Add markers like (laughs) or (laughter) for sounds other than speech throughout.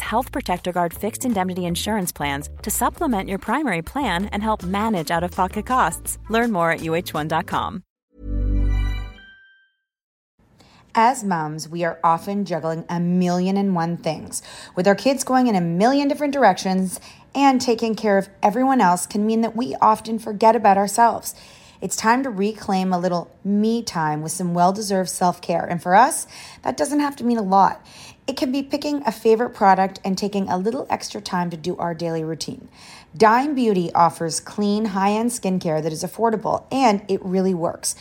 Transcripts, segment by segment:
Health Protector Guard fixed indemnity insurance plans to supplement your primary plan and help manage out of pocket costs. Learn more at uh1.com. As moms, we are often juggling a million and one things. With our kids going in a million different directions and taking care of everyone else can mean that we often forget about ourselves. It's time to reclaim a little me time with some well deserved self care. And for us, that doesn't have to mean a lot. It can be picking a favorite product and taking a little extra time to do our daily routine. Dime Beauty offers clean, high end skincare that is affordable and it really works.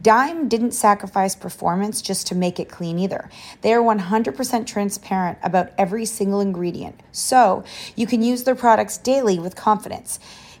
Dime didn't sacrifice performance just to make it clean either. They are 100% transparent about every single ingredient, so you can use their products daily with confidence.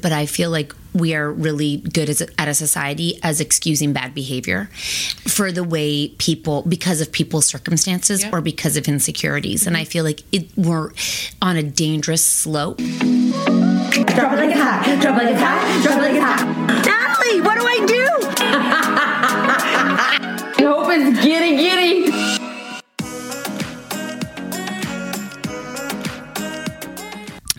but I feel like we are really good as a, at a society as excusing bad behavior for the way people because of people's circumstances or because of insecurities, mm-hmm. and I feel like it, we're on a dangerous slope. Drop it like a hat. Drop it like a hat. Drop it like a hat.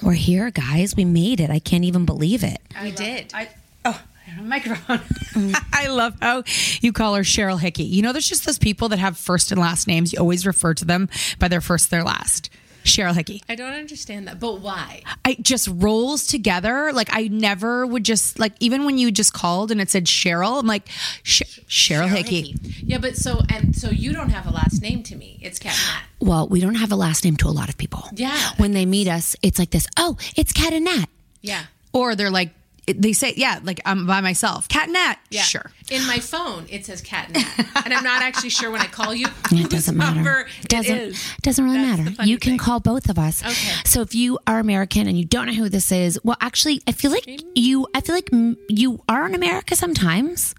We're here, guys. We made it. I can't even believe it. We did. I, oh, (laughs) microphone. Mm. (laughs) I love how you call her Cheryl Hickey. You know, there's just those people that have first and last names. You always refer to them by their first, their last. Cheryl Hickey. I don't understand that, but why? I just rolls together. Like I never would just like even when you just called and it said Cheryl, I'm like Sh- Cheryl, Cheryl Hickey. Hickey. Yeah, but so and so you don't have a last name to me. It's Cat Nat. Well, we don't have a last name to a lot of people. Yeah. When they meet us, it's like this. Oh, it's Cat and Nat. Yeah. Or they're like they say, yeah, like I'm by myself. Cat and Nat. Yeah. Sure. In my phone, it says cat and nat, and I'm not actually sure when I call you. (laughs) It doesn't matter. It doesn't It doesn't really That's matter. You can thing. call both of us. Okay. So if you are American and you don't know who this is, well, actually, I feel like you. I feel like you are in America sometimes.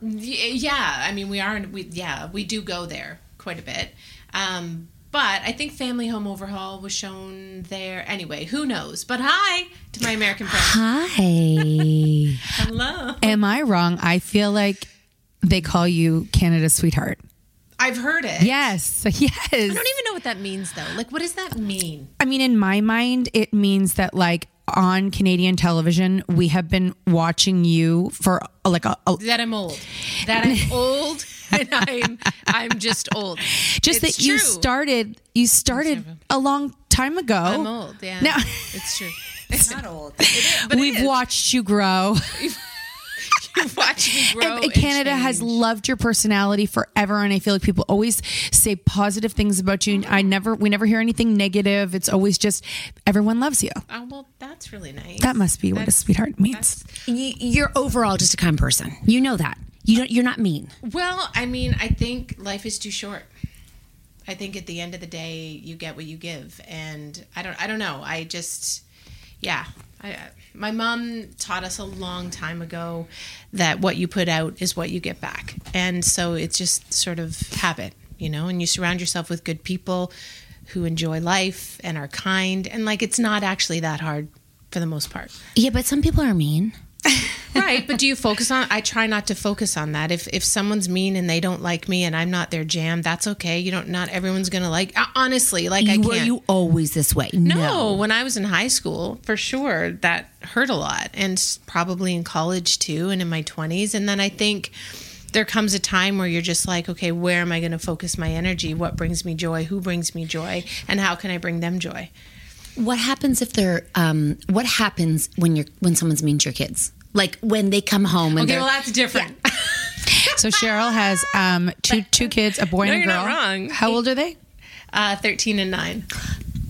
Y- Yeah, I mean, we are. In, We yeah, we do go there quite a bit. Um, but I think Family Home Overhaul was shown there. Anyway, who knows? But hi to my American friends. Hi. Hello. Am I wrong? I feel like they call you Canada's sweetheart. I've heard it. Yes. (laughs) Yes. I don't even know what that means though. Like, what does that mean? I mean, in my mind, it means that like on Canadian television, we have been watching you for uh, like a, a That I'm old. That I'm (laughs) old, and I'm I'm just old. just It's that you started. You started a long time ago. I'm old. Yeah. Now it's true. It's not old. But we've is. watched you grow. (laughs) You've me grow. And and Canada has loved your personality forever, and I feel like people always say positive things about you. I mm-hmm. never, we never hear anything negative. It's always just everyone loves you. Oh well, that's really nice. That must be what a sweetheart means. You're overall just a kind person. You know that. You don't. You're not mean. Well, I mean, I think life is too short. I think at the end of the day, you get what you give, and I don't. I don't know. I just, yeah. I, my mom taught us a long time ago that what you put out is what you get back, and so it's just sort of habit, you know. And you surround yourself with good people who enjoy life and are kind, and like it's not actually that hard for the most part. Yeah, but some people are mean. Right but do you focus on i try not to focus on that if if someone's mean and they don't like me and i'm not their jam that's okay you don't not everyone's gonna like uh, honestly like i You, can't were you always this way? no, when I was in high school, for sure, that hurt a lot, and probably in college too, and in my twenties. And then I think there comes a time where you're just like, okay, where am I going to focus my energy? What brings me joy? Who brings me joy? And how can I bring them joy? What happens if they're? Um, what happens when you're when someone's mean to your kids? Like when they come home and Okay, they're well, that's different. (laughs) So Cheryl has um, two two kids, a boy No, and a you're girl. not wrong. How old are they? Uh, Thirteen and nine.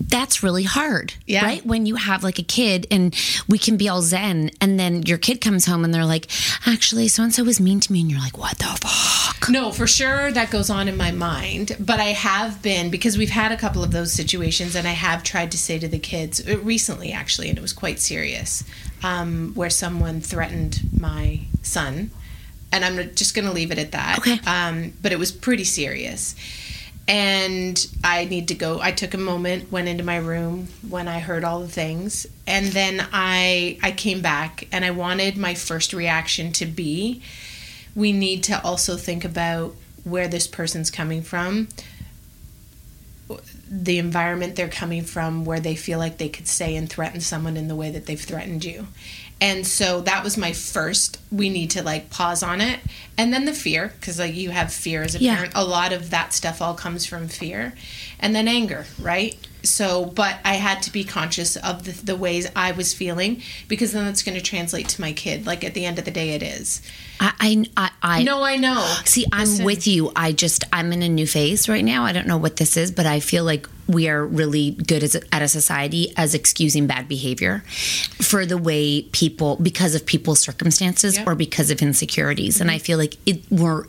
That's really hard. Yeah. Right? When you have like a kid and we can be all zen and then your kid comes home and they're like, actually, so and so was mean to me. And you're like, what the fuck? No, for sure that goes on in my mind. But I have been, because we've had a couple of those situations, and I have tried to say to the kids uh, recently, actually, and it was quite serious, um, where someone threatened my son. And I'm just going to leave it at that. Okay. Um, but it was pretty serious. And I need to go. I took a moment, went into my room when I heard all the things, and then I I came back, and I wanted my first reaction to be, we need to also think about where this person's coming from the environment they're coming from where they feel like they could say and threaten someone in the way that they've threatened you and so that was my first we need to like pause on it and then the fear because like you have fear as a Yeah. parent a lot of that stuff all comes from fear and then anger right so but i had to be conscious of the, the ways i was feeling because then it's going to translate to my kid like at the end of the day it is I, I, I, I no i know See, I'm Listen. with you. I just I'm in a new phase right now. I don't know what this is, but I feel like we are really good as a, at a society as excusing bad behavior for the way people because of people's circumstances Yeah. or because of insecurities. And mm-hmm. I feel like it we're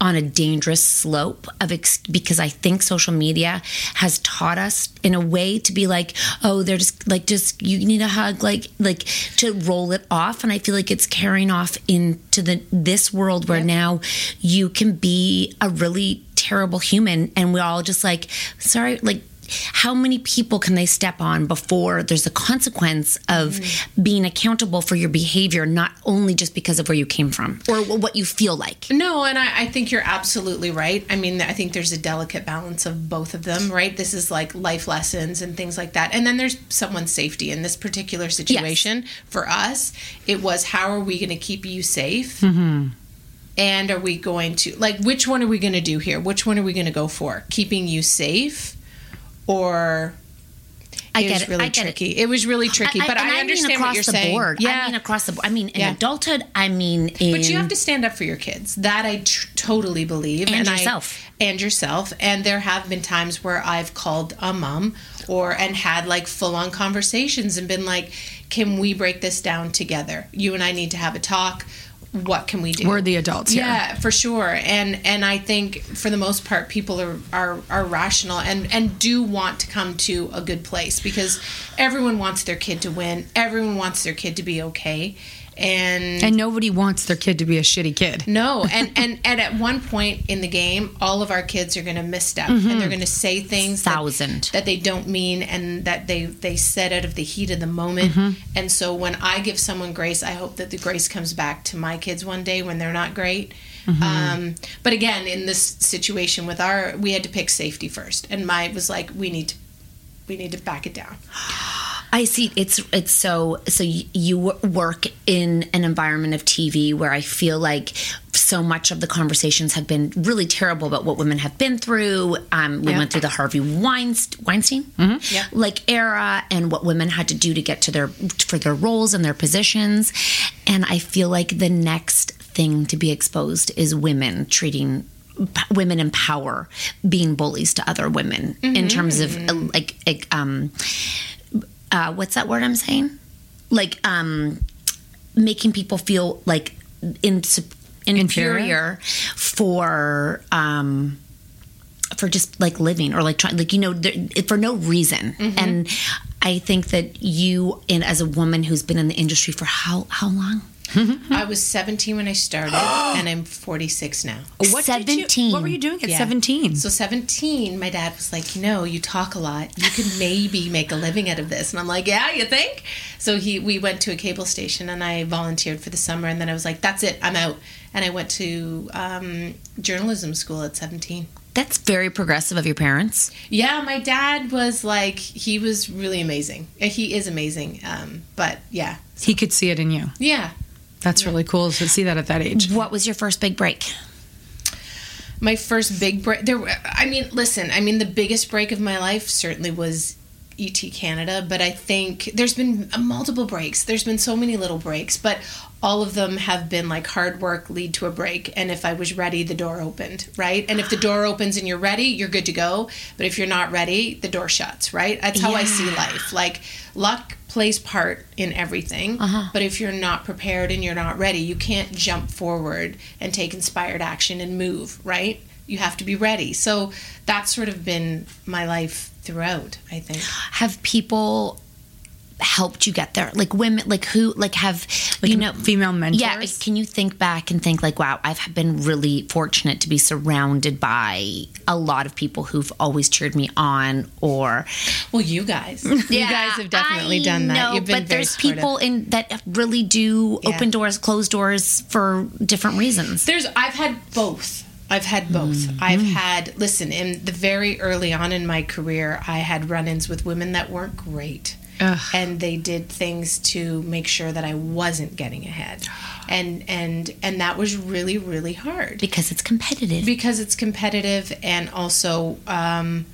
on a dangerous slope of ex, because I think social media has taught us in a way to be like, oh, they're just like just you need a hug, like like to roll it off. And I feel like it's carrying off into the this world where now you can be a really terrible human and we're all just like sorry like how many people can they step on before there's a consequence of being accountable for your behavior not only just because of where you came from or what you feel like No, and I, I think you're absolutely right. I mean, I think there's a delicate balance of both of them, right? This is like life lessons and things like that. And then there's someone's safety. In this particular situation, for us, it was how are we going to keep you safe? Mm-hmm. And are we going to, like, which one are we going to do here? Which one are we going to go for? Keeping you safe or. I it get was it. really I get tricky. It. was really tricky, but and I, mean understand across what you're the saying. board. Yeah, I mean across the board. I mean in Yeah. adulthood. I mean in. But you have to stand up for your kids. That I tr- totally believe. And I- yourself. and yourself. And there have been times where I've called a mom or and had like full on conversations and been like, can we break this down together? You and I need to have a talk. What can we do? We're the adults here. Yeah, for sure. And and I think for the most part, people are are, are rational and and do want to come to a good place because everyone wants their kid to win. Everyone wants their kid to be okay. And And nobody wants their kid to be a shitty kid. no, and, and and at one point in the game, all of our kids are going to misstep, Mm-hmm. and they're going to say things that- Thousand. that, they don't mean, and that they they said out of the heat of the moment. Mm-hmm. And so when I give someone grace, I hope that the grace comes back to my kids one day when they're not great. Mm-hmm. Um, but again, in this situation with our, we had to pick safety first, and my was like, we need to, we need to back it down. (gasps) (gasps) (gasps) I see. It's it's so so. You work in an environment of TV where I feel like so much of the conversations have been really terrible about what women have been through. Um, we Yeah. went through the Harvey Weinst- Weinstein Yeah. like era and what women had to do to get to their for their roles and their positions. And I feel like the next thing to be exposed is women treating women in power being bullies to other women in terms of like like, um uh, what's that word I'm saying? Like um, making people feel like in, inferior for um, for just like living or like trying like you know there, for no reason. And I think that you, in as a woman who's been in the industry for how how long? I was 17 when I started, (gasps) and I'm 46 now. What did you- 17. what were you doing at Yeah. 17? So 17, my dad was like, you know, you talk a lot. You could maybe make a living out of this. And I'm like, yeah, you think? So he, we went to a cable station and I volunteered for the summer. And then I was like, that's it, I'm out. And I went to um, journalism school at 17. That's very progressive of your parents. Yeah, my dad was like, he was really amazing. He is amazing. Um, but yeah, He could see it in you. yeah. That's really cool to see that at that age. What was your first big break? my first big break there were- i mean listen i mean the biggest break of my life certainly was et canada but i think there's been multiple breaks there's been so many little breaks but all of them have been like hard work lead to a break and if i was ready the door opened right? And if the door opens and you're ready you're good to go. But if you're not ready the door shuts right? That's how i see life. Like luck plays part in everything uh-huh. but if you're not prepared and you're not ready you can't jump forward and take inspired action and move right? You have to be ready. So that's sort of been my life throughout i think. Have people helped you get there? Like women, like who, like have you know female mentors? Yeah, can you think back and think like, wow, I've been really fortunate to be surrounded by a lot of people who've always cheered me on, or well you guys (laughs) you guys have definitely I done that know, you've been but very there's supportive. people in that really do Yeah. open doors, close doors for different reasons. There's I've had both. I've had both. Mm. I've mm. had listen, in the very early on in my career, I had run-ins with women that weren't great. And they did things to make sure that I wasn't getting ahead. And and and that was really really hard. Because it's competitive. because it's competitive and also um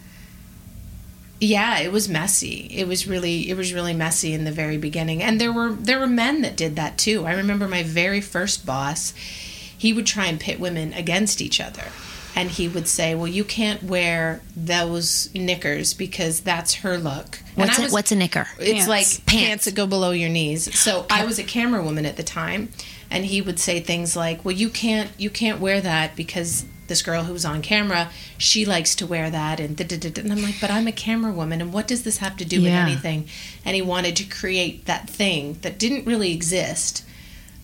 yeah it was messy. It was really it was really messy in the very beginning. And there were there were men that did that too. I remember my very first boss he would try and pit women against each other and he would say well you can't wear those knickers because that's her look What's I a, was- what's a knicker? it's like pants. Pants. that go below your knees. So I was a camera woman at the time, and he would say things like, "Well, you can't you can't wear that because this girl who was on camera, she likes to wear that." And da, da, da, da. and I'm like, "But I'm a camera woman, and what does this have to do with anything?" And he wanted to create that thing that didn't really exist,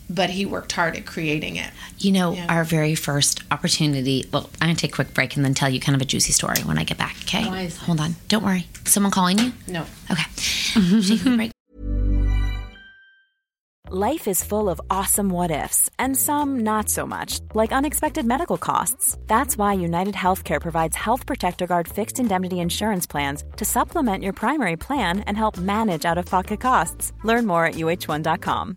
but he worked hard at creating it. You know, Yeah. our very first opportunity. Well, I'm gonna take a quick break and then tell you kind of a juicy story when I get back. Okay, Why is that? hold on. Don't worry. Someone calling you? No. Okay. take a break. Life is full of awesome what ifs, and some not so much, like unexpected medical costs. That's why United Healthcare provides Health Protector Guard fixed indemnity insurance plans to supplement your primary plan and help manage out of pocket costs. Learn more at uh1.com.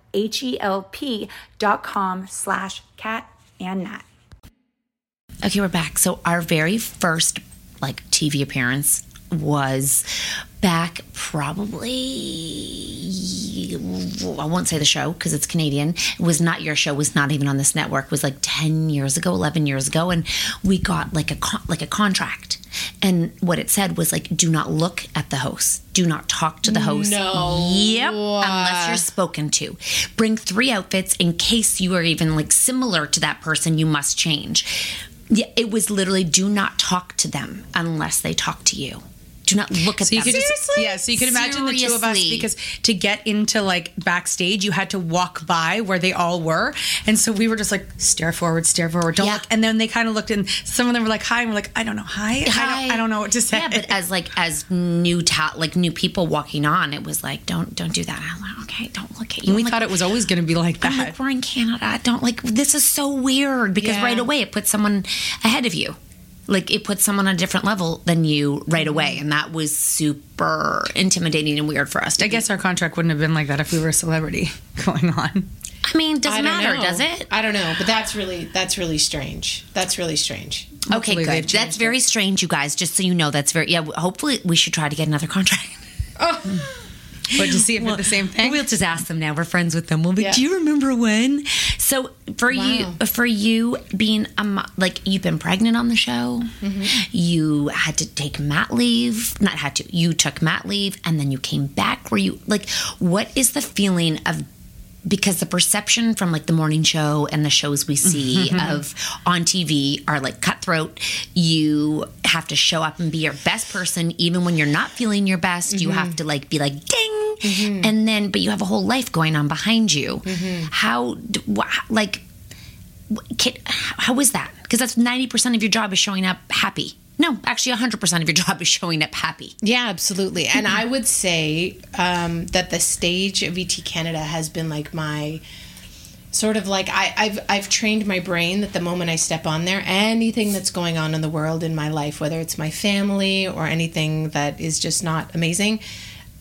H-E-L-P dot com slash cat and nat. Okay, we're back. So our very first like TV appearance was back probably I won't say the show because it's Canadian. It was not your show. It was not even on this network. It was like ten years ago, eleven years ago, and we got like a con- like a contract. And what it said was like, do not look at the host. Do not talk to the host. No. Yep. Unless you're spoken to. Bring three outfits in case you are even like similar to that person. You must change. Yeah, it was literally do not talk to them unless they talk to you. Do not look at So you them. could just yeah, so you could imagine the two of us because to get into like backstage, you had to walk by where they all were, and so we were just like stare forward, stare forward, don't Yeah. look. And then they kind of looked, and some of them were like hi, and we're like I don't know hi, I, don't, I don't know what to say. Yeah, but as like as new ta- like new people walking on, it was like don't don't do that. I'm like, okay, don't look at you. And we I'm like, thought it was always going to be like that. I'm like, we're in Canada. Don't like this is so weird because Yeah. right away it puts someone ahead of you. Like it puts someone on a different level than you right mm-hmm. away, and that was super intimidating and weird for us. To I guess our contract wouldn't have been like that if we were a celebrity (laughs) going on. I mean, doesn't I matter, know. does it? I don't know, but that's really that's really strange. That's really strange. Okay, Hopefully good. changed That's very strange, you guys. Just so you know, that's very yeah. Hopefully, we should try to get another contract. Oh. (laughs) (laughs) But to see if it's the same thing. We'll just ask them now. We're friends with them. We'll be, Yeah. do you remember when? So for you, for you being a mo- like you've been pregnant on the show, mm-hmm. you had to take mat leave. Not had to. You took mat leave, and then you came back. Were you like, what is the feeling of? Because the perception from like the morning show and the shows we see mm-hmm. of on TV are like cutthroat. You have to show up and be your best person, even when you're not feeling your best. You mm-hmm. have to like be like ding, and then but you have a whole life going on behind you. Mm-hmm. How d- wha- like can, how is that? Because that's ninety percent of your job is showing up happy. No, actually, hundred percent of your (laughs) job is showing up happy. Yeah, absolutely. And I mm-hmm. would say um, that the stage of ET Canada has been like my sort of like I, I've I've trained my brain that the moment I step on there, anything that's going on in the world in my life, whether it's my family or anything that is just not amazing,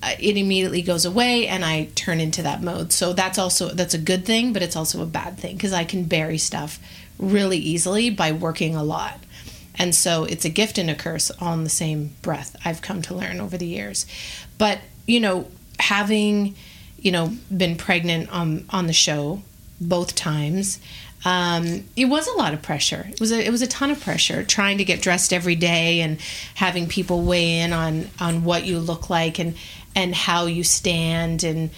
it immediately goes away, and I turn into that mode. So that's also that's a good thing, but it's also a bad thing because I can bury stuff really easily by working a lot. And so it's a gift and a curse in the same breath, I've come to learn over the years. But, you know, having, you know, been pregnant on, on the show both times, um, it was a lot of pressure. It was a, it was a ton of pressure trying to get dressed every day and having people weigh in on, on what you look like and, and how you stand and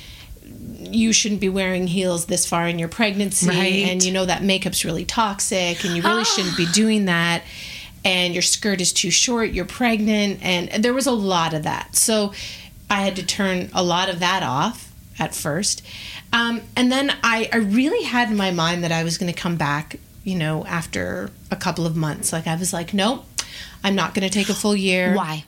you shouldn't be wearing heels this far in your pregnancy Right. and you know that makeup's really toxic and you really shouldn't be doing that and your skirt is too short you're pregnant and there was a lot of that. So i had to turn a lot of that off at first. Um, and then I, I really had in my mind that i was going to come back you know after a couple of months. Like i was like nope i'm not going to take a full year. Why?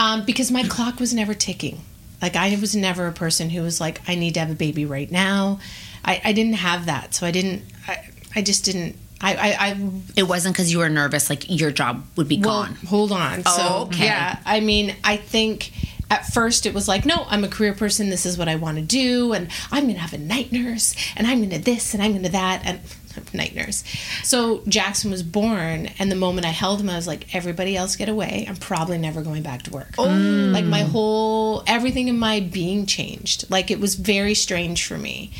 Um, because my clock was never ticking. Like I was never a person who was like, I need to have a baby right now. I, I didn't have that, so I didn't. I, I just didn't. I, I, I It wasn't because you were nervous, like your job would be well, gone. hold on. Oh, so okay. yeah, I mean, I think at first it was like, no, I'm a career person. This is what I want to do, and I'm going to have a night nurse, and I'm going to this, and I'm going to that, and night nurse. So Jackson was born, and the moment I held him, I was like, everybody else get away. I'm probably never going back to work. Oh. Like my whole everything in my being changed. Like it was very strange for me,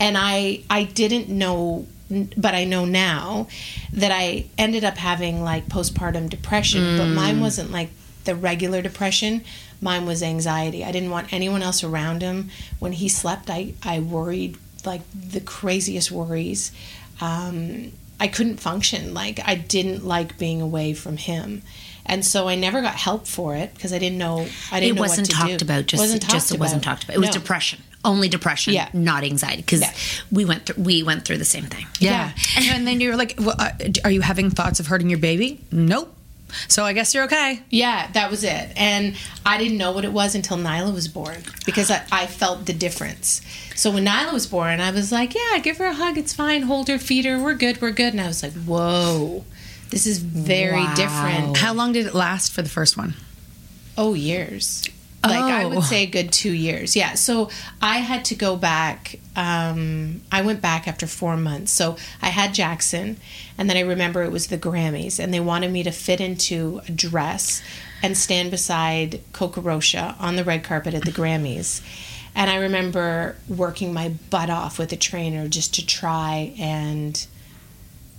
and I I didn't know but I know now that I ended up having like postpartum depression, but mm. mine wasn't like the regular depression. Mine was anxiety. I didn't want anyone else around him. When he slept, I, I worried like the craziest worries. Um, I couldn't function. Like, I didn't like being away from him. And so I never got help for it because I didn't know. I didn't it know wasn't what to talked do. about. Just, wasn't just talked it wasn't talked about. It was No. depression, only depression, Yeah. not anxiety. Because Yeah. we went through, we went through the same thing. Yeah. And then you're like, well, uh, are you having thoughts of hurting your baby? Nope. So I guess you're okay. Yeah, that was it. And I didn't know what it was until Nyla was born because I, I felt the difference. So when Nyla was born, I was like, yeah, give her a hug. It's fine. Hold her, feed her. We're good. We're good. And I was like, whoa, this is very different. How long did it last for the first one? Oh, years. Like I Oh. would say a good two years. Yeah. So I had to go back. Um, I went back after four months. So I had Jackson, and then I remember it was the Grammys, and they wanted me to fit into a dress and stand beside Coco Rocha on the red carpet at the Grammys. And I remember working my butt off with a trainer just to try and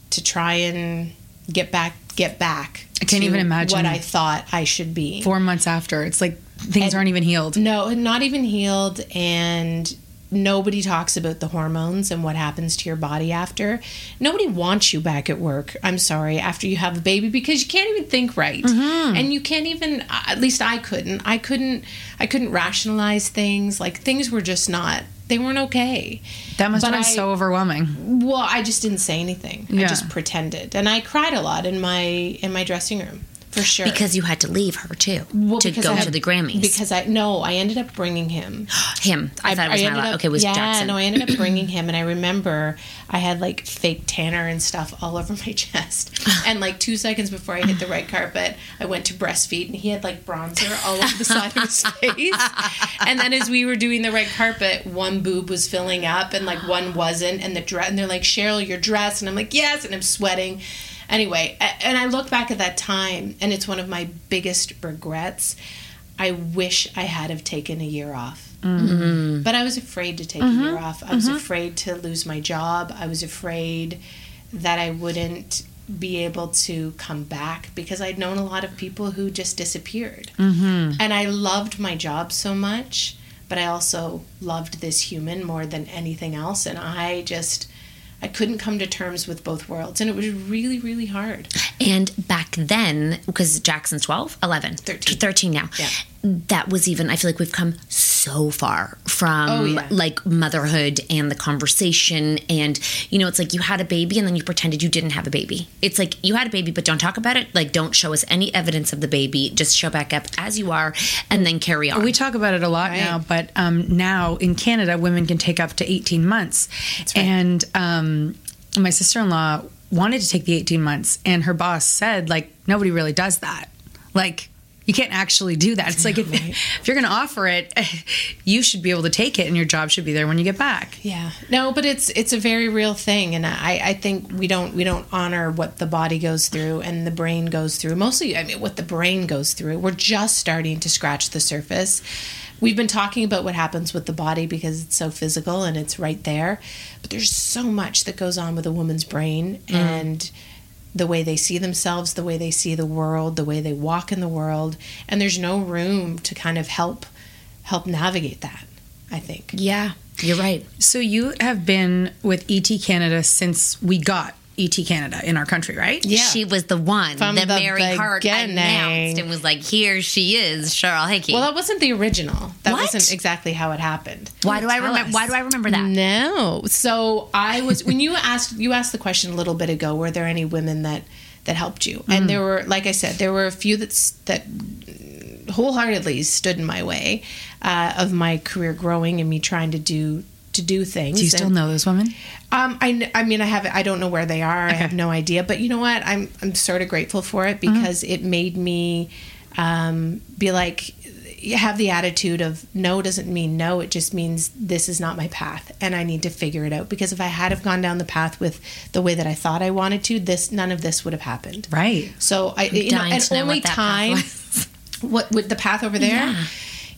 to try and get back get back. I can't to even imagine what I thought I should be. Four months after, it's like things aren't even healed. No, not even healed, and nobody talks about the hormones and what happens to your body after. Nobody wants you back at work. I'm sorry, after you have a baby because you can't even think right, Mm-hmm. and you can't even. At least I couldn't. I couldn't. I couldn't rationalize things. Like things were just not. They weren't okay. That must But have been I- so overwhelming. Well, I just didn't say anything. I just pretended, and I cried a lot in my in my dressing room for sure. Because you had to leave her too Well, to go I to the Grammys. Because I no, I ended up bringing him. (gasps) him, I, thought it was Nyla. up- okay, it was yeah, Jackson. no, I ended up (clears throat) bringing him, and I remember I had like fake tanner and stuff all over my (laughs) chest. And like two seconds before I hit the red carpet, I went to breastfeed, and he had like bronzer all over the side of his (laughs) face. And then as we were doing the red carpet, one boob was filling up, and like one wasn't, and the dress, and they're like, Cheryl, your dress, and I'm like, yes, and I'm sweating. Anyway, and I look back at that time, and it's one of my biggest regrets. I wish I had have taken a year off Mm-hmm. But I was afraid to take a year off. I was afraid to lose my job. I was afraid that I wouldn't be able to come back because I'd known a lot of people who just disappeared. Mm-hmm. And I loved my job so much, but I also loved this human more than anything else. And I just. I couldn't come to terms with both worlds, and it was really, really hard. And back then, because Jackson's 12, 11, 13. 13 now. Yeah. That was even, I feel like we've come so far from Oh, yeah. like motherhood and the conversation. And, you know, it's like you had a baby and then you pretended you didn't have a baby. It's like you had a baby, but don't talk about it. Like, don't show us any evidence of the baby. Just show back up as you are and then carry on. We talk about it a lot now, but um, now in Canada, women can take up to 18 months. And um, my sister in law wanted to take the 18 months, and her boss said, like, nobody really does that. Like, you can't actually do that. It's like if, if you're going to offer it, (laughs) you should be able to take it, and your job should be there when you get back. Yeah, no, but it's it's a very real thing, and I I think we don't we don't honor what the body goes through and the brain goes through. Mostly, I mean, what the brain goes through. We're just starting to scratch the surface. We've been talking about what happens with the body because it's so physical and it's right there, but there's so much that goes on with a woman's brain mm. and the way they see themselves, the way they see the world, the way they walk in the world, and there's no room to kind of help help navigate that. I think. yeah, you're right. So you have been with ET Canada since we got ET Canada in our country, right? Yeah. She was the one From that the Mary Hart beginning. announced and was like, here she is, Cheryl Hickey. Well, that wasn't the original. That What? wasn't exactly how it happened. why do I Tell remember? Why do I remember that? No. So I was when you asked you asked the question a little bit ago. Were there any women that that helped you? And there were, like I said, there were a few that that wholeheartedly stood in my way uh, of my career growing and me trying to do to do things. Do you still And- know those women? Um, I, I mean, I have, I don't know where they are. I have no idea. But you know what? I'm, I'm sort of grateful for it because it made me um, be like, you have the attitude of no doesn't mean no. It just means this is not my path, and I need to figure it out. Because if I had have gone down the path with the way that I thought I wanted to, this none of this would have happened. Right. So I, you know, and know only what time. (laughs) What with the path over there?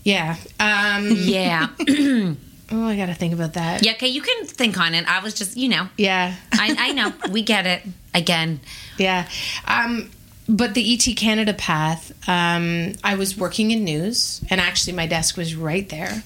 Yeah. Um, (laughs) Yeah. (clears throat) oh, I got to think about that. yeah. Okay, you can think on it. I was just, you know, Yeah. I, I know. (laughs) We get it. Again. Yeah. Um, but the ET Canada path, um, I was working in news, and actually my desk was right there.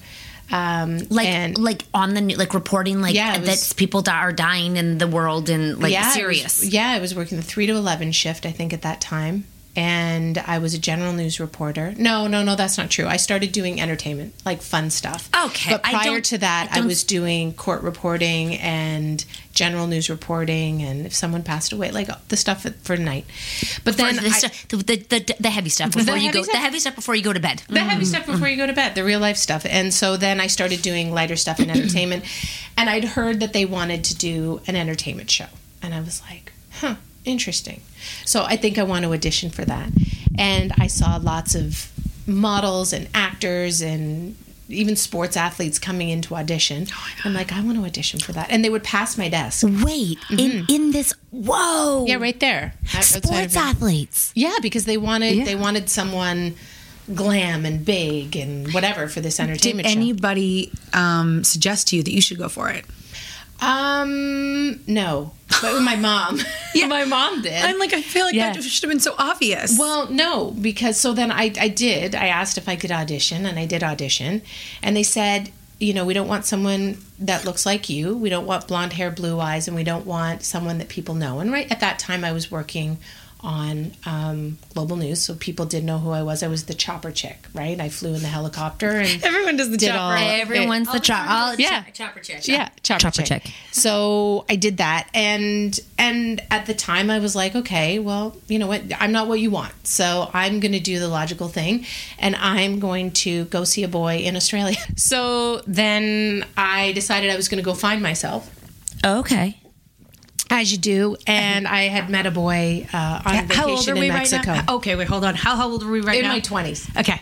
Um, Like, and like on the new, like reporting, like Yeah, it was- that people that are dying in the world and like yeah, I was- serious. yeah, I was working the three to eleven shift, I think, at that time, and I was a general news reporter. No, no, no, that's not true. I started doing entertainment, like fun stuff. Okay, but prior to that, I I, was doing court reporting and general news reporting, and if someone passed away, like the stuff for night. But then the, I- stuff- the, the, the, the heavy stuff before you go. stuff. The heavy stuff before you go to bed. the heavy mm-hmm. stuff before you go to bed, the real life stuff. And so then I started doing lighter stuff in entertainment. And I'd heard that they wanted to do an entertainment show. And I was like, huh, interesting. So I think I want to audition for that. And I saw lots of models and actors and even sports athletes coming in to audition. I'm like, I want to audition for that. And they would pass my desk. Wait, in in this. Whoa. Mm-hmm. Yeah, right there. Sports athletes. Yeah, because they wanted they wanted someone glam and big and whatever for this Did entertainment show. anybody um, suggest to you that you should go for it? Um, no, but with my mom. yeah, (laughs) (laughs) my mom did. I'm like, I feel like Yeah. that should have been so obvious. Well, no, because so then I I did. I asked if I could audition, and I did audition, and they said, you know, we don't want someone that looks like you. We don't want blonde hair, blue eyes, and we don't want someone that people know. And right at that time, I was working on um, global news, so people did know who I was. I was the chopper chick, right? I flew in the helicopter, and everyone does the did chopper. all- Everyone's the chopper. Yeah. chopper chick. yeah chopper, Chopper chick. chick. so i did that and and at the time i was like okay well you know what i'm not what you want so i'm going to do the logical thing and i'm going to go see a boy in australia (laughs) so then i decided i was going to go find myself Okay. as you do and i had met a boy uh, on vacation are we in right mexico now? Okay, wait, hold on. How, how old are we right in now? In my 20s Okay.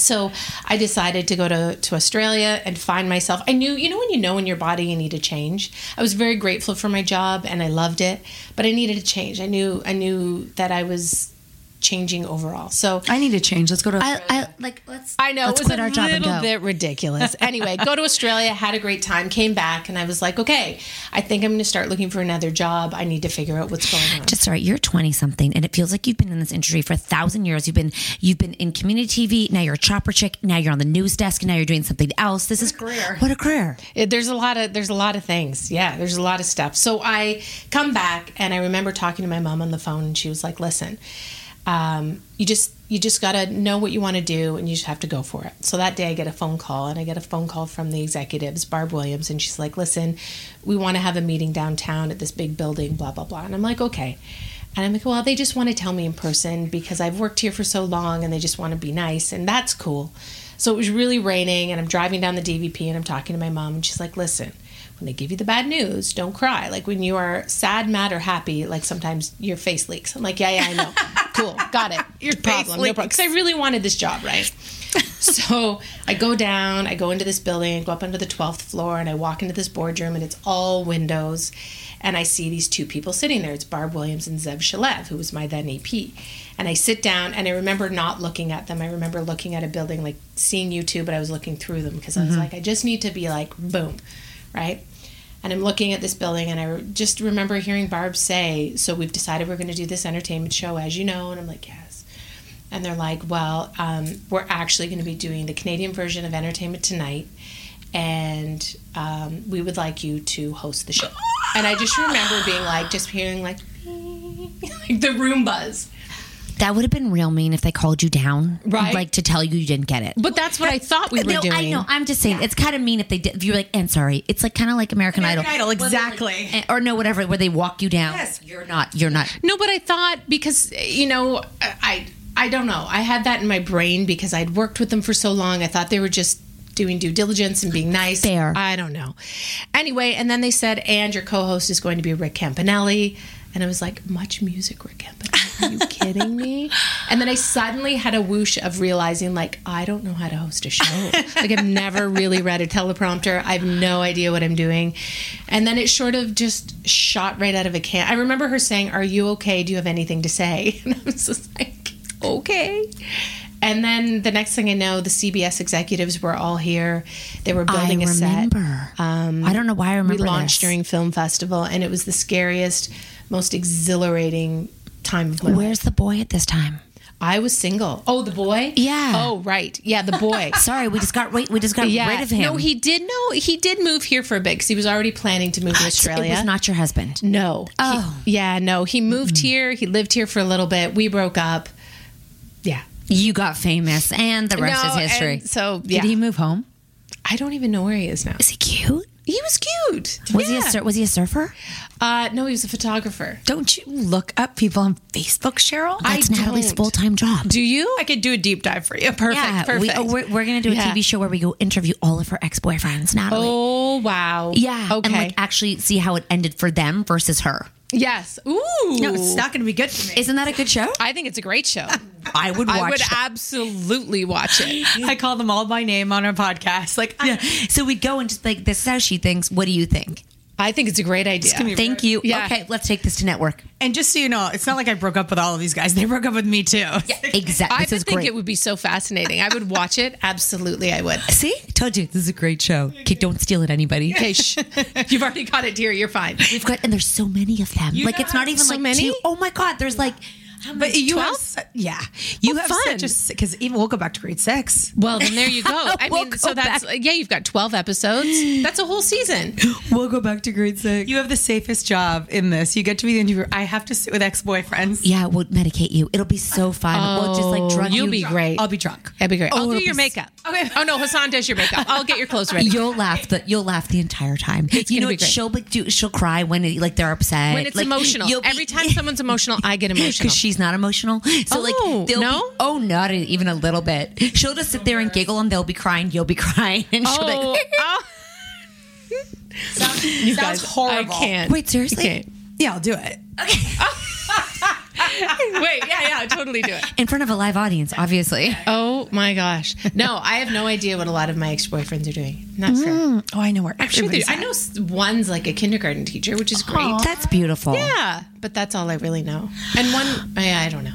So I decided to go to, to Australia and find myself. I knew, you know, when you know in your body you need a change. I was very grateful for my job and I loved it, but I needed a change. I knew, I knew that I was changing overall. So I need to change. Let's go to. I, I like let's. I know Let's it was quit a our job little bit ridiculous. (laughs) anyway, go to Australia, had a great time, came back, and I was like, okay, I think I'm going to start looking for another job. I need to figure out what's going on. Just sorry, you're 20 something, and it feels like you've been in this industry for a thousand years. You've been you've been in community TV. Now you're a chopper chick. Now you're on the news desk. Now you're doing something else. This is career. What a career! It, there's a lot of there's a lot of things. Yeah, there's a lot of stuff. So I come back and I remember talking to my mom on the phone, and she was like, "Listen, um, you just you just got to know what you want to do, and you just have to go for it." So that day, I get a phone call, and I get a phone call from the executives, Barb Williams, and she's like, "Listen, we want to have a meeting downtown at this big building, blah blah blah." And I'm like, "Okay." And I'm like, well, they just want to tell me in person because I've worked here for so long and they just want to be nice. And that's cool. So it was really raining and I'm driving down the DVP and I'm talking to my mom and she's like, listen, when they give you the bad news, don't cry. Like when you are sad, mad, or happy, like sometimes your face leaks. I'm like, yeah, yeah, I know. (laughs) cool, got it. (laughs) Your problem, no problem. Because I really wanted this job, right? (laughs) so I go down, I go into this building, I go up under the 12th floor, and I walk into this boardroom, and it's all windows. And I see these two people sitting there. It's Barb Williams and Zev Shalev, who was my then AP. And I sit down, and I remember not looking at them. I remember looking at a building, like seeing you two, but I was looking through them because I was Mhm. like, I just need to be like, boom, right? And I'm looking at this building, and I just remember hearing Barb say, So we've decided we're going to do this entertainment show, as you know. And I'm like, Yes. And they're like, Well, um, we're actually going to be doing the Canadian version of Entertainment Tonight, and um, we would like you to host the show. And I just remember being like, just hearing like, (laughs) like the room buzz. That would have been real mean if they called you down, Right. Like to tell you you didn't get it. But that's what I thought we were no, doing. I know. I'm just saying it's kind of mean if they did. If you're like, and sorry, it's like kind of like American, American Idol, Idol, exactly. And- or no, whatever, where they walk you down. Yes. you're not. You're not. No, but I thought because you know I I don't know I had that in my brain because I'd worked with them for so long. I thought they were just doing due diligence and being nice. Fair. I don't know. Anyway, and then they said, and your co-host is going to be Rick Campanelli. And I was like, MuchMusic, Rick. Are you (laughs) kidding me? And then I suddenly had a whoosh of realizing, like, I don't know how to host a show. (laughs) like, I've never really read a teleprompter. I have no idea what I'm doing. And then it sort of just shot right out of a can. I remember her saying, Are you okay? Do you have anything to say? (laughs) And I was just like, Okay. And then the next thing I know, the CBS executives were all here. They were building I a remember. set. Um, I don't know why I remember We launched this. during film festival, and it was the scariest, most exhilarating time of my life. Where's the boy at this time? I was single. Oh, the boy. Yeah. Oh, right. Yeah, the boy. (laughs) Sorry, we just got wait. We just got rid of him. No, he did. No, he did move here for a bit because he was already planning to move to Australia. It was not your husband. No. He- Oh. yeah, no. He moved here. He lived here for a little bit. We broke up. Yeah. You got famous, and the rest No, is history. so yeah. Did he move home? I don't even know where he is now. Is he cute? He was cute. Was he a sur- was he a surfer? Uh, no, he was a photographer. Don't you look up people on Facebook, Cheryl? That's I Natalie's full time job. Do you? I could do a deep dive for you. Perfect. yeah, perfect. We, oh, we're, we're gonna do a Yeah. TV show where we go interview all of her ex boyfriends. Natalie. Oh wow. yeah. Okay. And like actually see how it ended for them versus her. Yes. Ooh. no, it's not going to be good for me. Isn't that a good show? I think it's a great show. (laughs) I would watch. I would that. absolutely watch it. I call them all by name on our podcast. Like, Yeah. So we'd go and just like, this is how she thinks. What do you think? I think it's a great idea. Thank you. Yeah. Okay, let's take this to network. and just so you know, it's not like I broke up with all of these guys. They broke up with me too. Yeah, Exactly. I This is think great. it would be so fascinating. I would watch it. Absolutely, I would. See, told you this is a great show. Okay, don't steal it, anybody. (laughs) Okay, shh. (laughs) you've already got it, dear. You're fine. We've got, and there's so many of them. like it's not even So like many? two. Oh my god, there's like. But you 12? have, uh, yeah, you Oh, have fun. such a because even we'll go back to grade six. Well, then there you go. (laughs) I We'll mean, so go that's yeah. You've got twelve episodes. That's a whole season. (gasps) We'll go back to grade six. You have the safest job in this. You get to be the interviewer. I have to sit with ex boyfriends. Yeah, we'll medicate you. It'll be so fun. we'll just like drug oh, you'll you. be great. I'll be drunk. that'll be great. I'll Oh, do your s- makeup. Okay. Oh no, Hassan does your makeup. I'll get your clothes ready. (laughs) You'll laugh, the, you'll laugh the entire time. you know be great. She'll like do. She'll cry when it, like they're upset. when it's Like, emotional. be- Every time someone's emotional, I get (laughs) emotional. because she's not emotional. So like, Oh, they'll no? Be, oh, not even a little bit. She'll just sit there and giggle, and they'll be crying. You'll be crying, (laughs) and she'll be Oh, like, oh. (laughs) oh. You guys, horrible. I can't. "Wait, seriously?" You can't. Yeah, I'll do it. (laughs) Oh. (laughs) Wait, yeah, yeah, totally do it. In front of a live audience, obviously. Oh my gosh. No, I have no idea what a lot of my ex boyfriends are doing. Not fair. Mm. Oh, I know where. I'm sure they I know one's like a kindergarten teacher, which is great. That's beautiful. Yeah, but that's all I really know. And one, I, I don't know.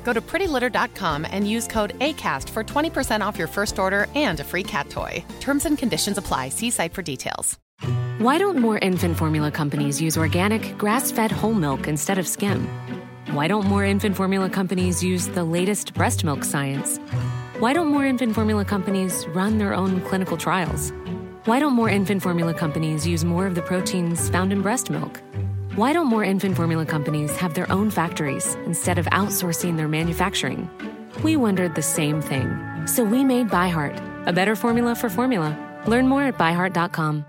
Go to prettylitter.com and use code ACAST for 20% off your first order and a free cat toy. Terms and conditions apply. See site for details. Why don't more infant formula companies use organic, grass fed whole milk instead of skim? Why don't more infant formula companies use the latest breast milk science? Why don't more infant formula companies run their own clinical trials? Why don't more infant formula companies use more of the proteins found in breast milk? Why don't more infant formula companies have their own factories instead of outsourcing their manufacturing? We wondered the same thing. So we made ByHeart, a better formula for formula. Learn more at byheart.com.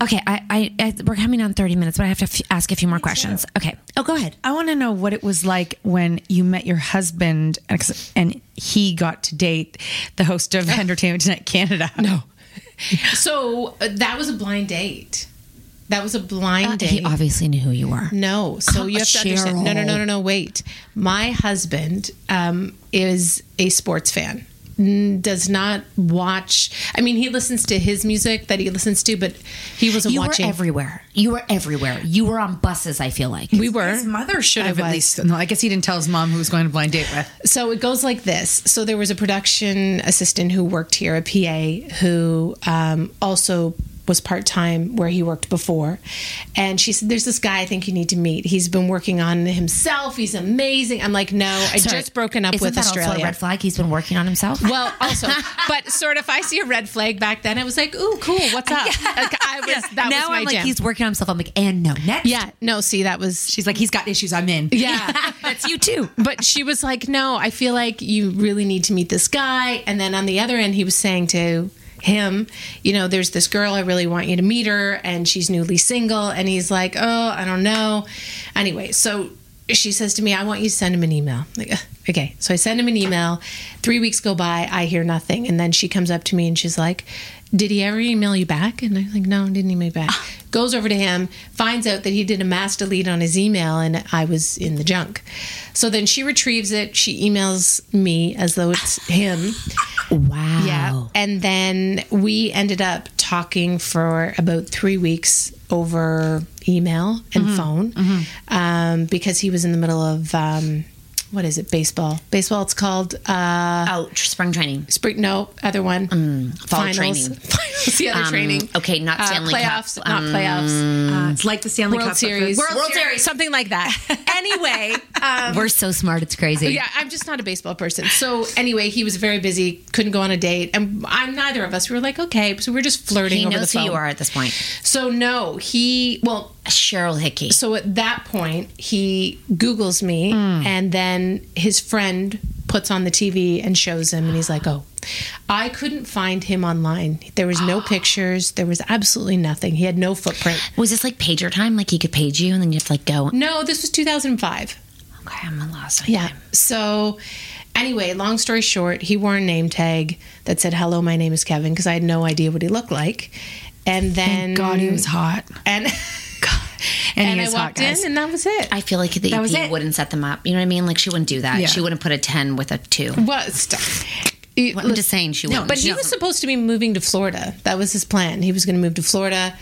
Okay, I, I, I we're coming on 30 minutes, but I have to f- ask a few more questions. Okay. Oh, go ahead. I want to know what it was like when you met your husband and he got to date the host of (laughs) Entertainment Tonight Canada. No. (laughs) So uh, that was a blind date. That was a blind Uh, date. he obviously knew who you were. No, so you have to understand. No, no, no, no, no. Wait, my husband um, is a sports fan. N- Does not watch. I mean, he listens to his music that he listens to, but he wasn't You watching. were everywhere. You were everywhere. You were on buses, I feel like. we were. His mother should have at least. No, I guess he didn't tell his mom who was going to blind date with. So it goes like this. So there was a production assistant who worked here, a PA, who um, also was part time where he worked before. And she said, There's this guy I think you need to meet. He's been working on himself. He's amazing. I'm like, No, I Sorry, just broken up with that also Australia. a red flag? He's been working on himself. Well, also, but sort of, if I see a red flag back then. I was like, "Ooh, cool, what's up?" (laughs) Like, I was that now was my I'm like, he's working on himself. I'm like, and no, next. yeah, no, see, that was She's like, he's got issues. I'm in. yeah. (laughs) that's you too. But she was like, "No, I feel like you really need to meet this guy." And then on the other end, he was saying to him, "You know, there's this girl. I really want you to meet her, and she's newly single." And he's like, "Oh, I don't know." Anyway, so she says to me, "I want you to send him an email." Like, okay, so I send him an email. Three weeks go by, I hear nothing, and then she comes up to me and she's like. Did he ever email you back? And I'm like, no, didn't email me back. Goes over to him, finds out that he did a mass delete on his email, and I was in the junk. So then she retrieves it. She emails me as though it's him. Wow. Yeah. And then we ended up talking for about three weeks over email and phone Um, because he was in the middle of, um, what is it, baseball? Baseball, it's called. Uh, Oh, tr- spring training. spring, no, other one. fall Finals. training. (laughs) Finals, the other Um, training. okay, not Uh, Stanley Cup. playoffs, not Um, playoffs. Uh, it's like the Stanley World Cup. but for- Series. World, Series. Something like that. (laughs) anyway. Um, We're so smart. It's crazy. yeah, I'm just not a baseball person. So anyway, he was very busy, couldn't go on a date, and I'm neither of us. We were like, okay, so we're just flirting He over knows the who phone. you are at this point. So no, he well, Cheryl Hickey. so at that point, he Googles me, hmm. and then his friend puts on the TV and shows him, and he's like, "Oh, I couldn't find him online. There was no (gasps) pictures. There was absolutely nothing. He had no footprint. Was this like pager time? Like he could page you and then you have to like go. No, this was 2005. Okay, I'm a lost. Yeah. So, anyway, long story short, he wore a name tag that said, "Hello, my name is Kevin," because I had no idea what he looked like. And then, God, he was hot. And (laughs) And, and he I is hot, walked in, and that was it. I feel like the That was EP it. wouldn't set them up. You know what I mean? Like she wouldn't do that. Yeah. She wouldn't put a 10 with a 2. What stuff? I'm just saying she wouldn't. But he was supposed to be moving to Florida. That was his plan. He was going to move to Florida.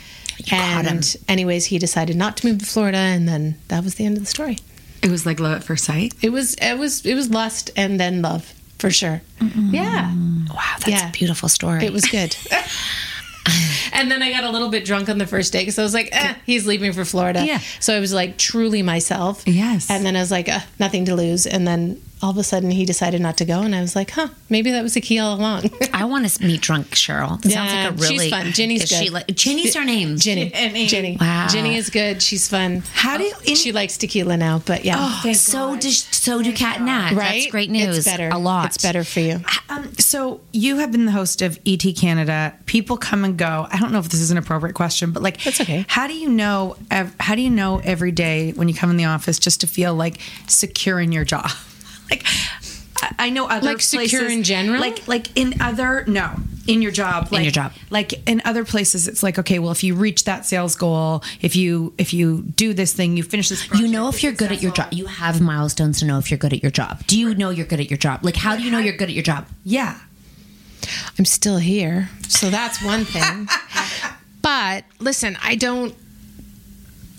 caught him. and anyways, he decided not to move to Florida, and then that was the end of the story. It was like love at first sight. It was it was it was lust and then love for sure. Yeah, Wow, that's Yeah. a beautiful story. it was good. (laughs) and then I got a little bit drunk on the first day because I was like, eh, he's leaving for Florida. Yeah. So I was like truly myself. Yes. And then I was like, uh, nothing to lose. And then all of a sudden he decided not to go, and I was like, huh, maybe that was the key all along. (laughs) I want to meet drunk Cheryl. That sounds like a really she's fun. Ginny's is good. She like, Ginny's her name. Ginny. Ginny. Ginny. Wow. Ginny is good. She's fun. How do you? In, She likes tequila now, but yeah. Oh, so does so do Cat and Nat. right? That's great news. It's better. A lot. It's better for you. um, so you have been the host of ET Canada. People come and go. I don't know if this is an appropriate question, but like, That's okay. How do you know? How do you know every day when you come in the office just to feel like secure in your job? Like, I- I know other Like secure places- in general? Like, like in other no, in your job, like, your job. Like in other places, it's like okay, well, if you reach that sales goal, if you if you do this thing, you finish this. You know if you're good at your job. You have milestones to know if you're good at your job. Do you know you're good at your job? Like, how do you know you're good at your job? Yeah. I'm still here. So that's one thing. (laughs) but listen, I don't.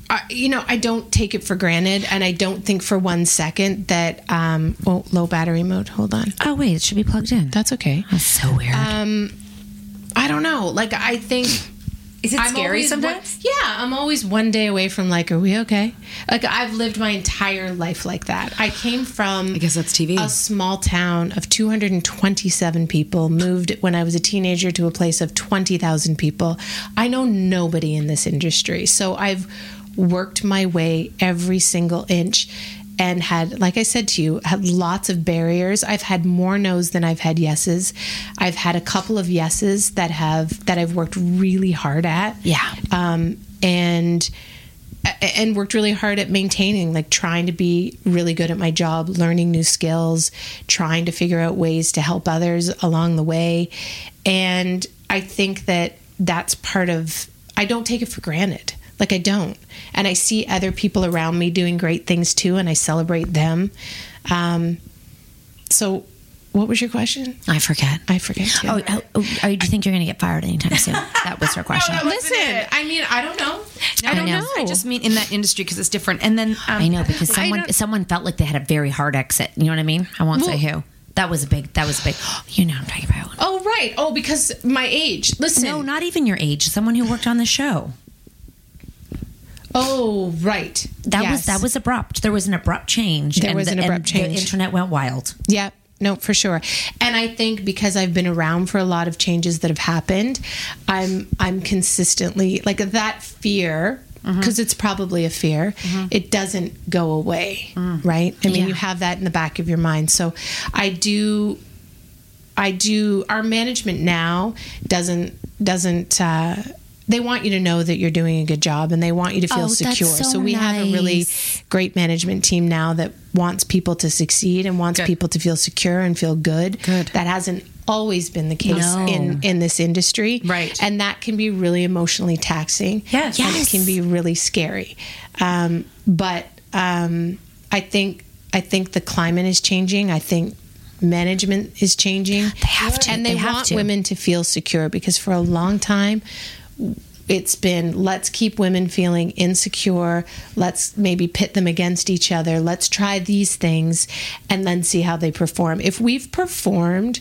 I you know, I don't take it for granted, and I don't think for one second that. Um, oh, low battery mode. Hold on. Oh wait, it should be plugged in. That's okay. That's so weird. Um, I don't know. Like, I think. (sniffs) Is it I'm scary always one- sometimes? yeah, I'm always one day away from like, are we okay? Like I've lived my entire life like that. I came from I guess that's TV. a small town of 227 people, moved when I was a teenager to a place of 20,000 people. I know nobody in this industry. So I've worked my way every single inch and had like I said to you, had lots of barriers. I've had more no's than I've had yeses. I've had a couple of yeses that have that I've worked really hard at. Yeah. Um and and worked really hard at maintaining like trying to be really good at my job learning new skills trying to figure out ways to help others along the way and i think that that's part of i don't take it for granted like i don't and i see other people around me doing great things too and i celebrate them um, so what was your question I forget. i forget too. Oh, oh, oh, do you think you're going to get fired anytime soon? (laughs) That was her question. listen i mean i don't know I don't know. know. I just mean in that industry because it's different. And then um, I know because someone don't- someone felt like they had a very hard exit. You know what I mean? I won't say who. That was a big. That was a big. (gasps) You know what I'm talking about. oh right oh because my age listen No, not even your age. Someone who worked on the show. Oh, right. That was that was abrupt. There was an abrupt change. There and was the, an abrupt change. The internet went wild. Yeah, no, for sure. And I think because I've been around for a lot of changes that have happened, I'm I'm consistently like that fear Mm-hmm. because it's probably a fear. It doesn't go away, right? I mean, Mm. Yeah. you have that in the back of your mind. So I do I do our management now doesn't doesn't uh they want you to know that you're doing a good job and they want you to feel Oh, that's secure. so we have a really great management team now that wants people to succeed and wants Good. people to feel secure and feel good. Good. That hasn't always been the case No. in in this industry. Right. And that can be really emotionally taxing. Yes. And it Yes. can be really scary. Um, but um, I think I think the climate is changing. I think management is changing. They have to. And they, They have want to. women to feel secure because for a long time it's been let's keep women feeling insecure let's maybe pit them against each other let's try these things and then see how they perform if we've performed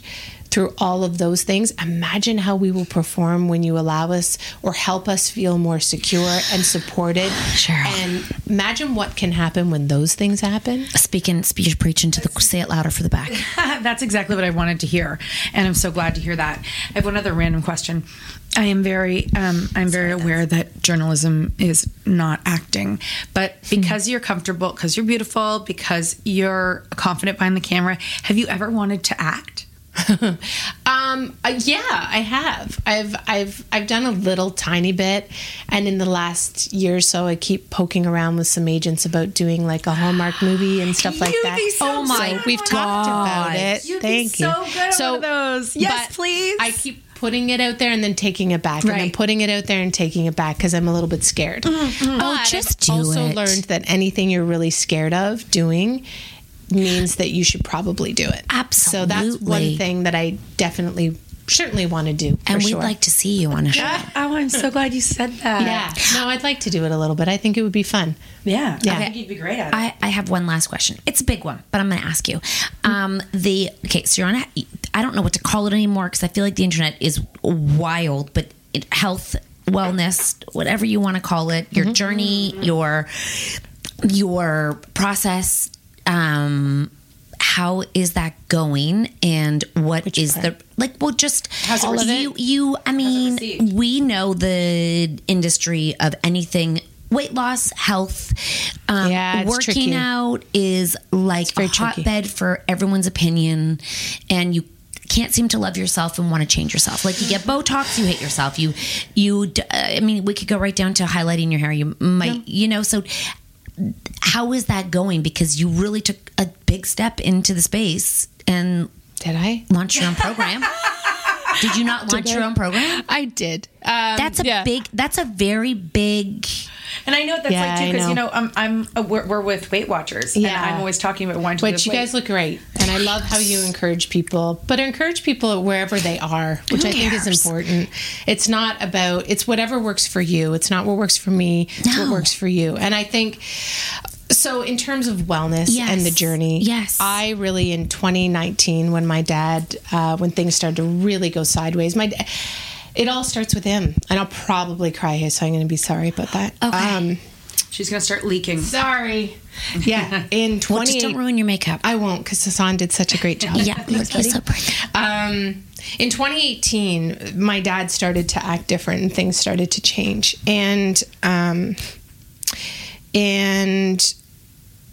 through all of those things imagine how we will perform when you allow us or help us feel more secure and supported Cheryl. and imagine what can happen when those things happen Speaking, speech, preaching to the. Say it louder for the back. (laughs) That's exactly what I wanted to hear, and I'm so glad to hear that. I have one other random question. I am very, um, I'm very aware that journalism is not acting, but because you're comfortable, because you're beautiful, because you're confident behind the camera, have you ever wanted to act? (laughs) um uh, yeah i have. I've i've i've done a little tiny bit and in the last year or so i keep poking around with some agents about doing like a hallmark movie and (gasps) stuff like You'd that. so oh my good. we've talked about it. You'd thank so you good at one those. Yes, please. i keep putting it out there and then taking it back and then putting it out there and taking it back because i'm a little bit scared Mm-hmm. Oh, just I've do also it. learned that anything you're really scared of doing means that you should probably do it Absolutely. so that's one thing that i definitely certainly want to do And we'd sure. like to see you on a show. (laughs) Oh, I'm so glad you said that. yeah no i'd like to do it a little bit i think it would be fun yeah. Yeah. I think you'd be great at it. I, I have one last question. It's a big one, but I'm going to ask you. Um, the okay, so you're on. A, I don't know what to call it anymore because I feel like the internet is wild. But it, health, wellness, whatever you want to call it, your journey, your your process. Um, how is that going and what is the like well just How's it received? you you I mean we know the industry of anything weight loss health um, Yeah, working tricky. out is like a very tricky. hotbed for everyone's opinion and you can't seem to love yourself and want to change yourself. Like you get botox you hate yourself. You you uh, i mean we could go right down to highlighting your hair. You might you know so how is that going? Because you really took a big step into the space and did i? launch your own program (laughs) did you not (laughs) launch your own program I did. Um, that's a yeah. big that's a very big And I know that's Yeah, like too because you know. know I'm, I'm uh, we're, we're with Weight Watchers. Yeah. and I'm always talking about wanting to Which you weight. guys look great, and I love how you encourage people, but encourage people wherever they are, which Who I think is important. It's not about it's whatever works for you. It's not what works for me. It's what works for you. And I think so. In terms of wellness Yes. and the journey, Yes. I really in 2019 when my dad uh, when things started to really go sideways, my. da- It all starts with him, and I'll probably cry here, so I'm going to be sorry about that. Okay. Um, She's gonna start leaking. sorry. Yeah, (laughs) in 20. well, just don't ruin your makeup I won't because Hassan did such a great job. yeah look he's so pretty Um, in 2018, my dad started to act different and things started to change. And, um, and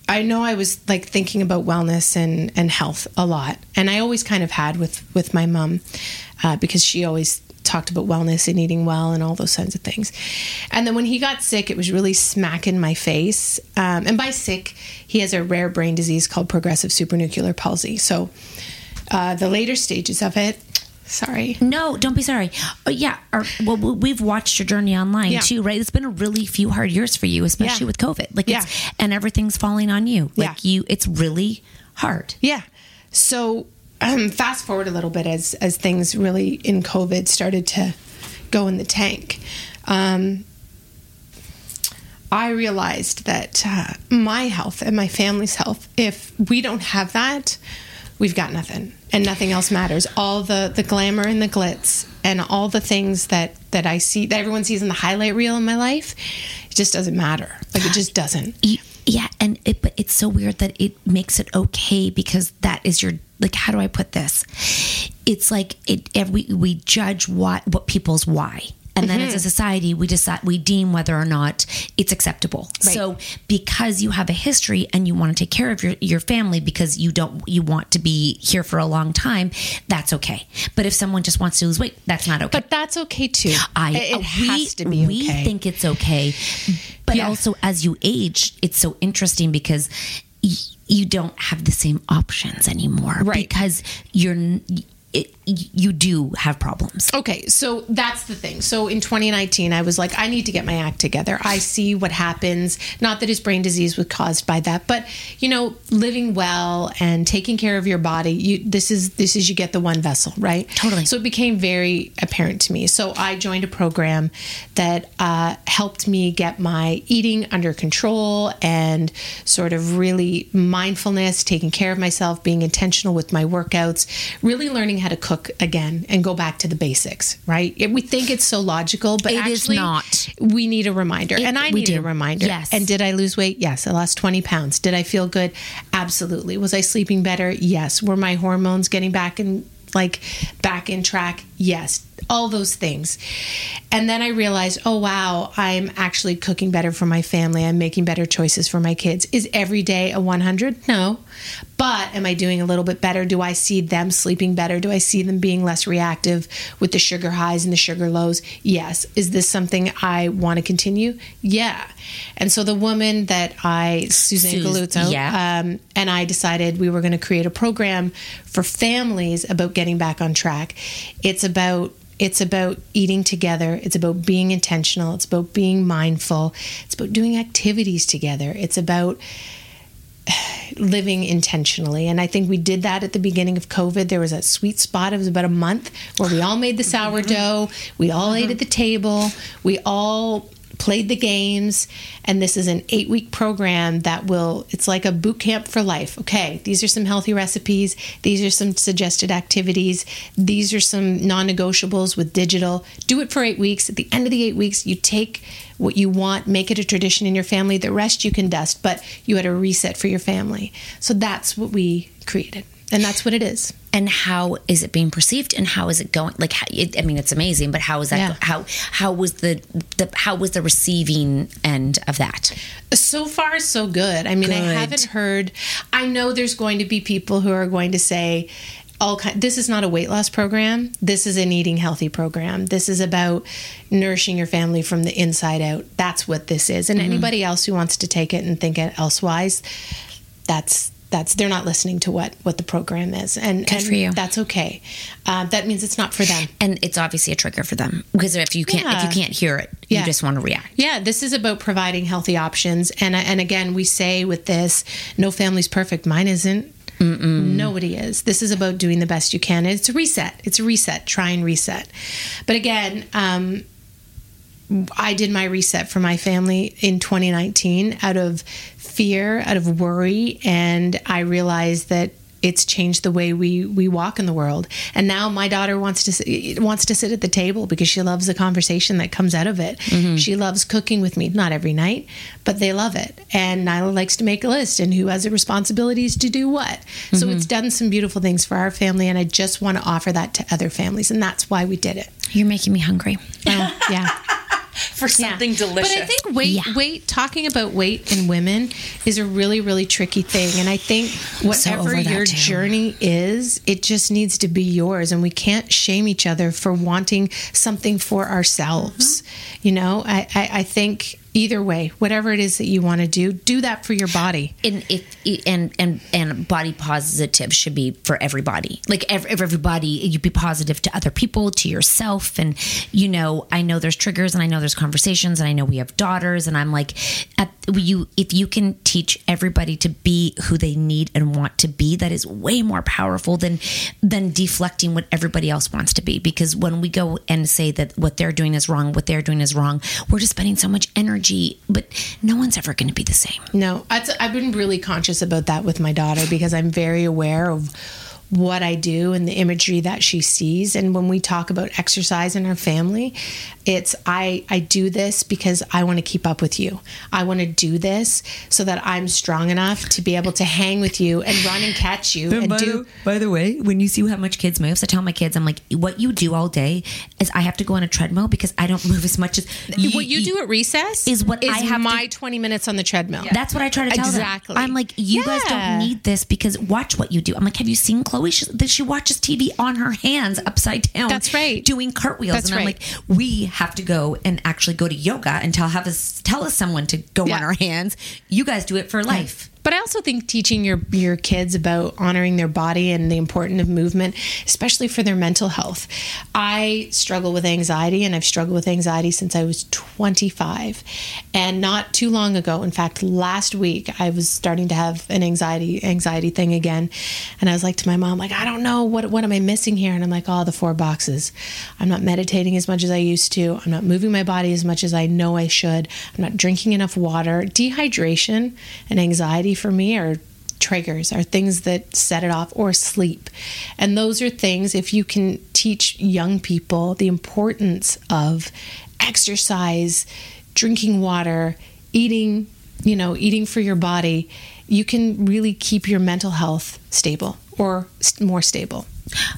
I know I was like thinking about wellness and, and health a lot. And I always kind of had with, with my mom uh, because she always talked about wellness and eating well and all those kinds of things. And then when he got sick, it was really smack in my face. Um, and by sick, he has a rare brain disease called progressive supranuclear palsy. So uh, the later stages of it, sorry. No, don't be sorry. Oh, yeah, our, well, we- we've watched your journey online Yeah. too, right? It's been a really few hard years for you, especially Yeah. with COVID. Like, Yeah. it's, and everything's falling on you. Like, Yeah. you, it's really hard. Yeah. So um, fast forward a little bit as as things really in COVID started to go in the tank. Um, I realized that uh, my health and my family's health, if we don't have that, we've got nothing, and nothing else matters. All the the glamour and the glitz, and all the things that that I see that everyone sees in the highlight reel in my life, it just doesn't matter. Like it just doesn't. Yeah, and it, but it's so weird that it makes it okay because that is your like. How do I put this? It's like it. Every we judge what what people's why, and then as a society we decide we deem whether or not it's acceptable. Right. So because you have a history and you want to take care of your your family because you don't you want to be here for a long time, that's okay. But if someone just wants to lose weight, that's not okay. But that's okay too. I it, uh, has to be we okay. think it's okay, but Yeah. also as you age, it's so interesting because y- you don't have the same options anymore. Right. Because you're it, you do have problems. Okay, so that's the thing. So in 2019, I was like, I need to get my act together. I see what happens. Not that his brain disease was caused by that, but you know, living well and taking care of your body. You this is this is you get the one vessel, right? Totally. So it became very apparent to me. So I joined a program that uh, helped me get my eating under control and sort of really mindfulness, taking care of myself, being intentional with my workouts, really learning how to cook again and go back to the basics, right? We think it's so logical, but It is actually not. we need a reminder. It- and I we need a reminder. Yes. And did I lose weight? Yes. I lost 20 pounds. Did I feel good? Absolutely. Was I sleeping better? Yes. Were my hormones getting back in like back in track? Yes. All those things. And then I realized, oh wow, I'm actually cooking better for my family. I'm making better choices for my kids. Is every day a 100? No. But am I doing a little bit better? Do I see them sleeping better? Do I see them being less reactive with the sugar highs and the sugar lows? Yes. Is this something I want to continue? Yeah. And so the woman that I, Suzanne Sus- Galuzzo, yeah. um, and I decided we were going to create a program for families about getting back on track. It's about it's about eating together. It's about being intentional. It's about being mindful. It's about doing activities together. It's about (sighs) living intentionally. And I think we did that at the beginning of COVID. There was a sweet spot. It was about a month where we all made the sourdough. We all ate at the table. We all played the games and this is an eight week program that will it's like a boot camp for life. Okay these are some healthy recipes. These are some suggested activities. These are some non-negotiables with digital. Do it for eight weeks. At the end of the eight weeks you take what you want make it a tradition in your family. The rest you can dust but you had a reset for your family. So that's what we created and that's what it is and how is it being perceived and how is it going like how, it, i mean it's amazing but how is that Yeah. how how was the, the how was the receiving end of that So far, so good. I mean, I haven't heard. I know there's going to be people who are going to say, all kind, this is not a weight loss program. This is an eating healthy program. This is about nourishing your family from the inside out. That's what this is. And Mhm. anybody else who wants to take it and think it elsewise, that's that's they're not listening to what what the program is, and, Good and for you. that's okay. Uh, that means it's not for them. and it's obviously a trigger for them because if you can't if you can't hear it you Yeah. just want to react Yeah, this is about providing healthy options, and and again, we say with this, no family's perfect. Mine isn't. Nobody is. This is about doing the best you can. It's a reset. It's a reset. Try and reset. But again, um, I did my reset for my family in 2019 out of fear, out of worry, and I realized that it's changed the way we we walk in the world. And now my daughter wants to sit, wants to sit at the table because she loves the conversation that comes out of it. She loves cooking with me, not every night, but they love it. And Nyla likes to make a list and who has the responsibilities to do what. So Mhm. it's done some beautiful things for our family, and I just want to offer that to other families, and that's why we did it. you're making me hungry Oh, yeah. For something delicious. But I think weight, weight, talking about weight in women is a really, really tricky thing. And I think whatever over that your too. journey is, it just needs to be yours. And we can't shame each other for wanting something for ourselves. Mm-hmm. You know, I, I, I think either way, whatever it is that you want to do, do that for your body. and if and and and body positive should be for everybody. Like ev- ev- everybody you'd be positive to other people to yourself. And you know i know there's triggers and i know there's conversations and i know we have daughters. And i'm like at, you if you can teach everybody to be who they need and want to be that is way more powerful than than deflecting what everybody else wants to be. Because when we go and say that what they're doing is wrong what they're doing is wrong we're just spending so much energy but no one's ever going to be the same. No, I've been really conscious about that with my daughter because I'm very aware of what I do and the imagery that she sees. And when we talk about exercise in our family, it's I I do this because I want to keep up with you. I want to do this so that I'm strong enough to be able to hang with you and run and catch you and by, do. the, by the way, when you see how much kids moves, I tell my kids, I'm like, what you do all day is I have to go on a treadmill because I don't (laughs) move as much as what you do at recess is what is I have to- my 20 minutes on the treadmill. That's what I try to tell exactly. them. I'm like, you guys don't need this because watch what you do. I'm like, have you seen Chloe? She, that she watches TV on her hands upside down. That's right. Doing cartwheels. That's and I'm right. like, we have to go and actually go to yoga and tell have us tell us someone to go Yeah. on our hands. You guys do it for life. But I also think teaching your your kids about honoring their body and the importance of movement, especially for their mental health. I struggle with anxiety, and I've struggled with anxiety since I was 25. And not too long ago, in fact, last week, I was starting to have an anxiety anxiety thing again, and I was like to my mom, like, I don't know what what am I missing here, and I'm like, oh, the four boxes. I'm not meditating as much as I used to. I'm not moving my body as much as I know I should. I'm not drinking enough water. Dehydration and anxiety for me are triggers, are things that set it off, or sleep. And those are things, if you can teach young people the importance of exercise, drinking water, eating, you know, eating for your body, you can really keep your mental health stable or more stable.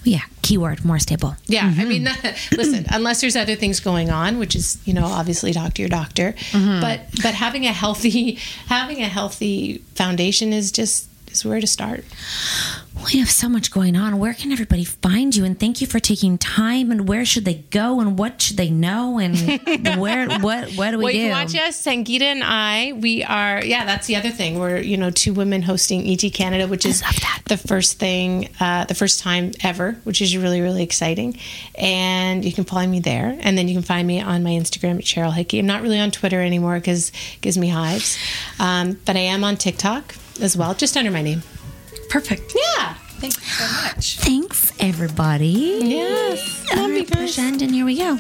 Yeah. Keyword more stable. Yeah, I mean, (laughs) listen, unless there's other things going on, which is, you know, obviously talk to your doctor. Mhm. But but having a healthy (laughs) having a healthy foundation is just is where to start. We have so much going on. Where can everybody find you? And thank you for taking time. And where should they go? And what should they know? And (laughs) where what what do we well, do? you can watch us, Sangita and I. We are, yeah, that's the other thing. We're, you know, two women hosting ET Canada, which is the first thing, uh, the first time ever, which is really, really exciting. And you can follow me there. And then you can find me on my Instagram at Cheryl Hickey. I'm not really on Twitter anymore because it gives me hives. Um, but I am on TikTok as well, just under my name. Perfect. Yeah. Thank you so much. Thanks, everybody. Yes. All right, push end, and here we go.